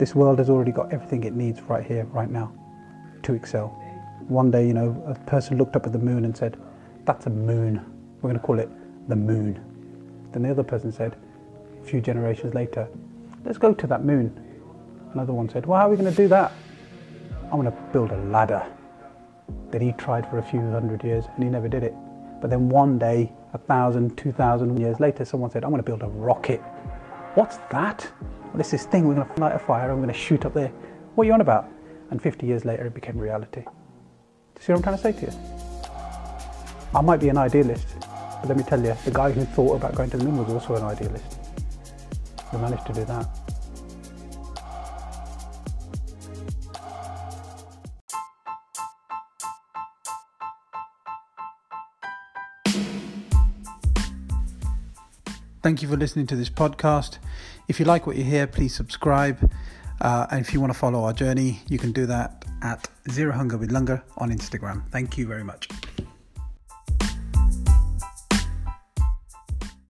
This world has already got everything it needs right here, right now, to excel. One day, you know, a person looked up at the moon and said, That's a moon. We're going to call it the moon. Then the other person said, a few generations later, Let's go to that moon. Another one said, Well, how are we going to do that? I'm going to build a ladder. Then he tried for a few hundred years and he never did it. But then one day, a thousand, two thousand years later, someone said, I'm going to build a rocket. What's that? Well, it's this thing, we're going to light a fire, I'm going to shoot up there. What are you on about? And 50 years later, it became reality. Do you see what I'm trying to say to you? I might be an idealist, but let me tell you, the guy who thought about going to the moon was also an idealist. We managed to do that. Thank you for listening to this podcast. If you like what you hear, please subscribe. Uh, and if you want to follow our journey, you can do that at Zero Hunger with Lunga on Instagram. Thank you very much.